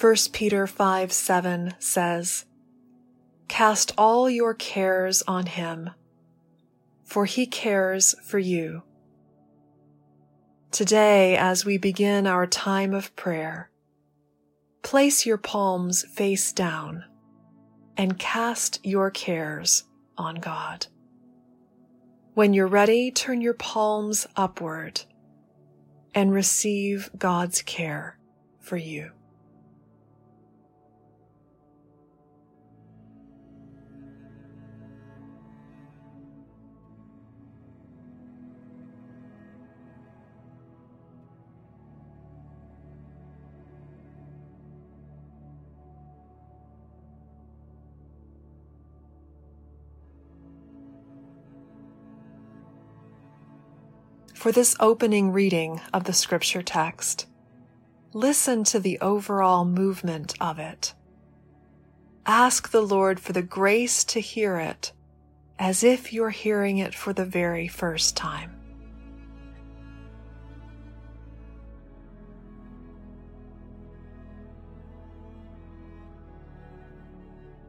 1 Peter 5 7 says, Cast all your cares on him, for he cares for you. Today, as we begin our time of prayer, place your palms face down and cast your cares on God. When you're ready, turn your palms upward and receive God's care for you. For this opening reading of the scripture text, listen to the overall movement of it. Ask the Lord for the grace to hear it as if you're hearing it for the very first time.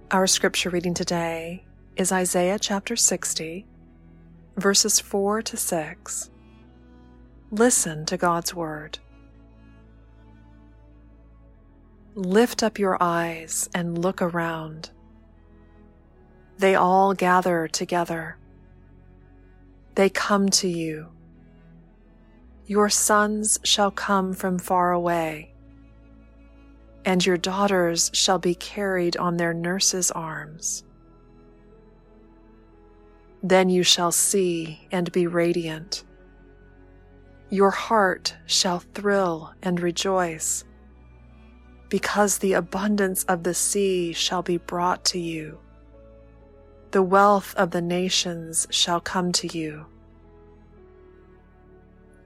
Our scripture reading today is Isaiah chapter 60, verses 4 to 6. Listen to God's Word. Lift up your eyes and look around. They all gather together. They come to you. Your sons shall come from far away, and your daughters shall be carried on their nurses' arms. Then you shall see and be radiant your heart shall thrill and rejoice, because the abundance of the sea shall be brought to you. The wealth of the nations shall come to you.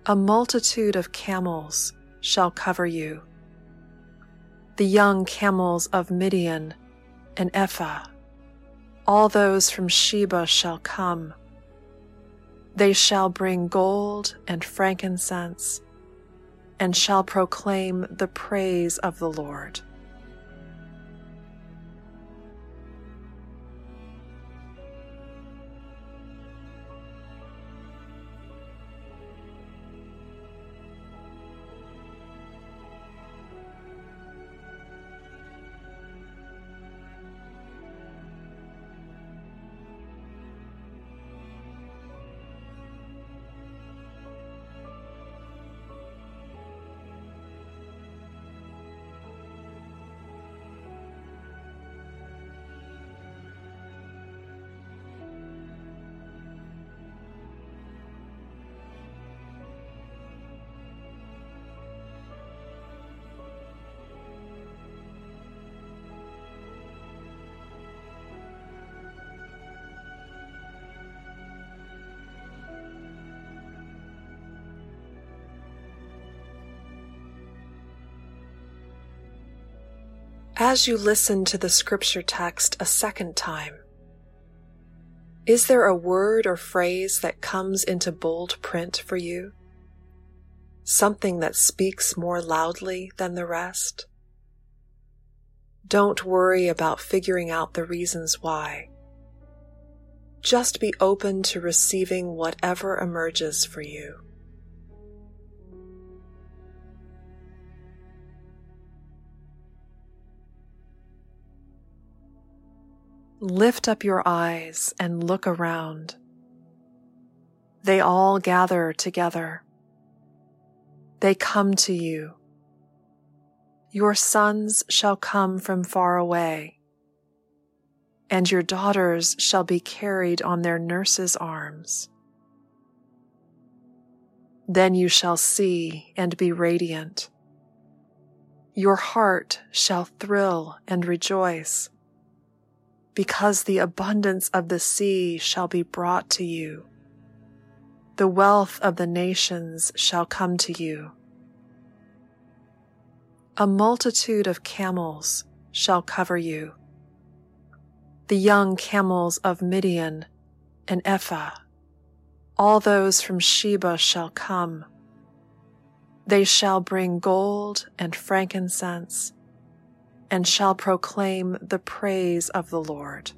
A multitude of camels shall cover you. The young camels of Midian and Ephah, all those from Sheba shall come they shall bring gold and frankincense, and shall proclaim the praise of the Lord. As you listen to the scripture text a second time, is there a word or phrase that comes into bold print for you? Something that speaks more loudly than the rest? Don't worry about figuring out the reasons why. Just be open to receiving whatever emerges for you. Lift up your eyes and look around. They all gather together. They come to you. Your sons shall come from far away, and your daughters shall be carried on their nurses' arms. Then you shall see and be radiant. Your heart shall thrill and rejoice because the abundance of the sea shall be brought to you. The wealth of the nations shall come to you. A multitude of camels shall cover you. The young camels of Midian and Ephah, all those from Sheba shall come. They shall bring gold and frankincense and shall proclaim the praise of the Lord.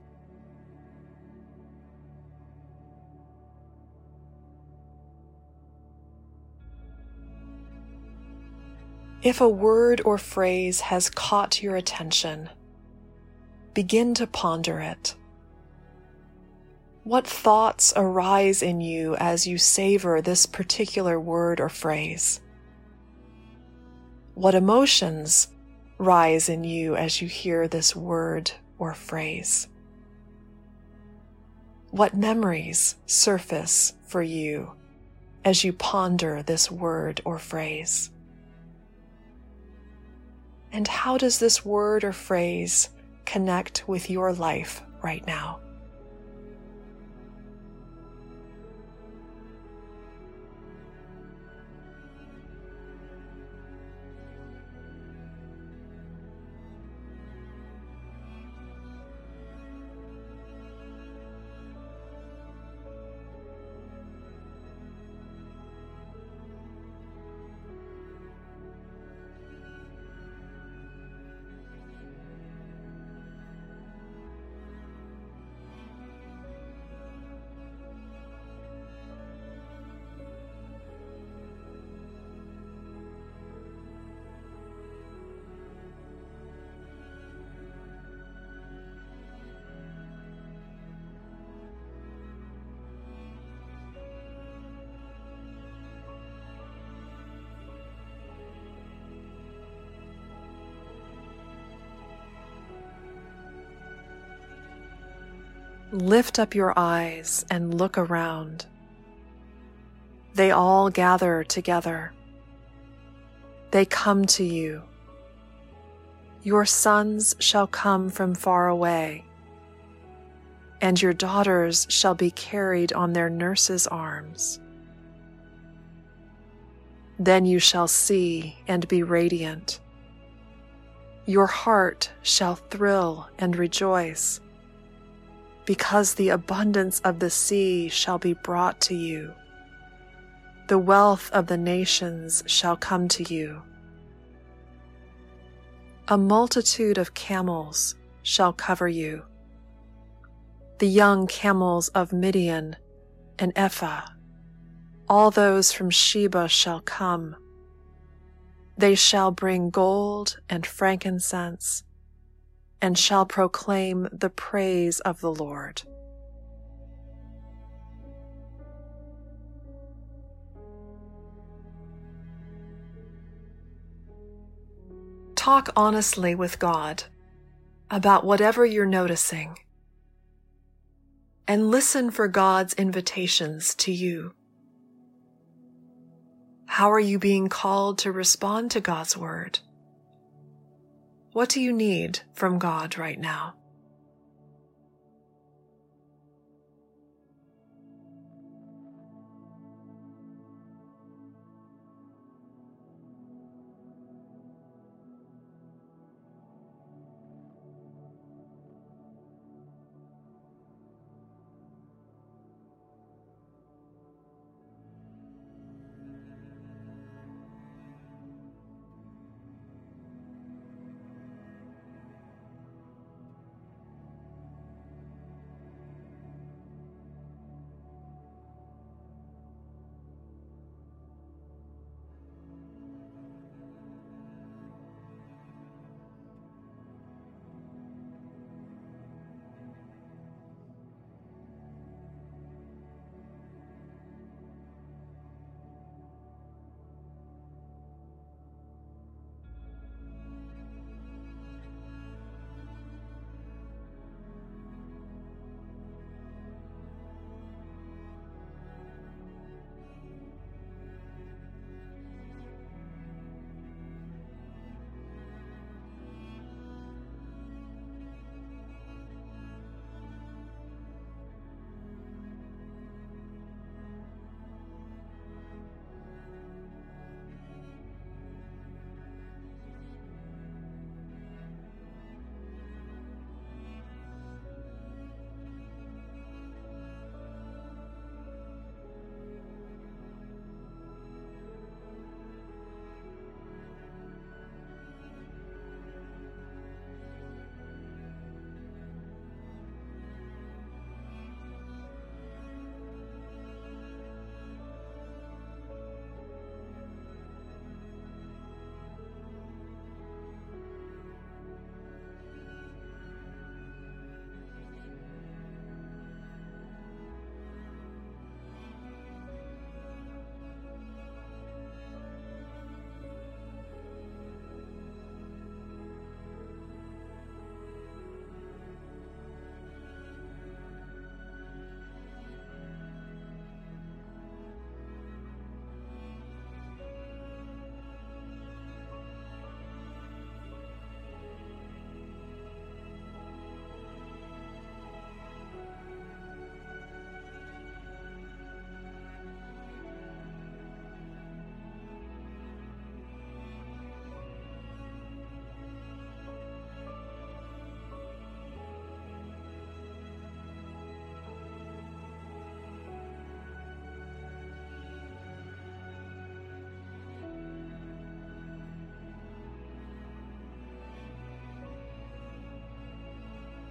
If a word or phrase has caught your attention, begin to ponder it. What thoughts arise in you as you savor this particular word or phrase? What emotions rise in you as you hear this word or phrase? What memories surface for you as you ponder this word or phrase? And how does this word or phrase connect with your life right now? Lift up your eyes and look around. They all gather together. They come to you. Your sons shall come from far away, and your daughters shall be carried on their nurses' arms. Then you shall see and be radiant. Your heart shall thrill and rejoice because the abundance of the sea shall be brought to you. The wealth of the nations shall come to you. A multitude of camels shall cover you. The young camels of Midian and Ephah, all those from Sheba shall come. They shall bring gold and frankincense and shall proclaim the praise of the Lord. Talk honestly with God about whatever you're noticing and listen for God's invitations to you. How are you being called to respond to God's word? What do you need from God right now?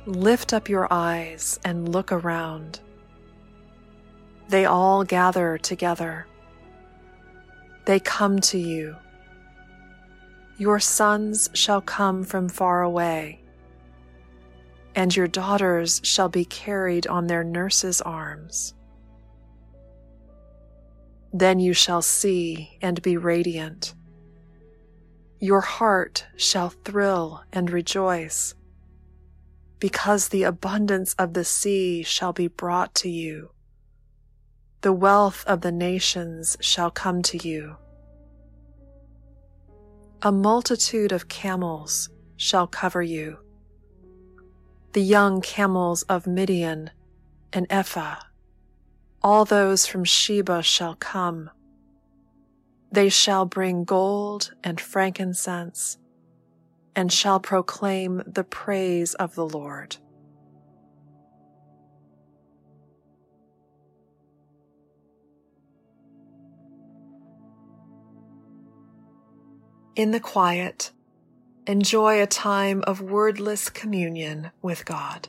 Lift up your eyes and look around. They all gather together. They come to you. Your sons shall come from far away, and your daughters shall be carried on their nurses' arms. Then you shall see and be radiant. Your heart shall thrill and rejoice, because the abundance of the sea shall be brought to you. The wealth of the nations shall come to you. A multitude of camels shall cover you. The young camels of Midian and Ephah all those from Sheba shall come. They shall bring gold and frankincense, and shall proclaim the praise of the Lord. In the quiet, enjoy a time of wordless communion with God.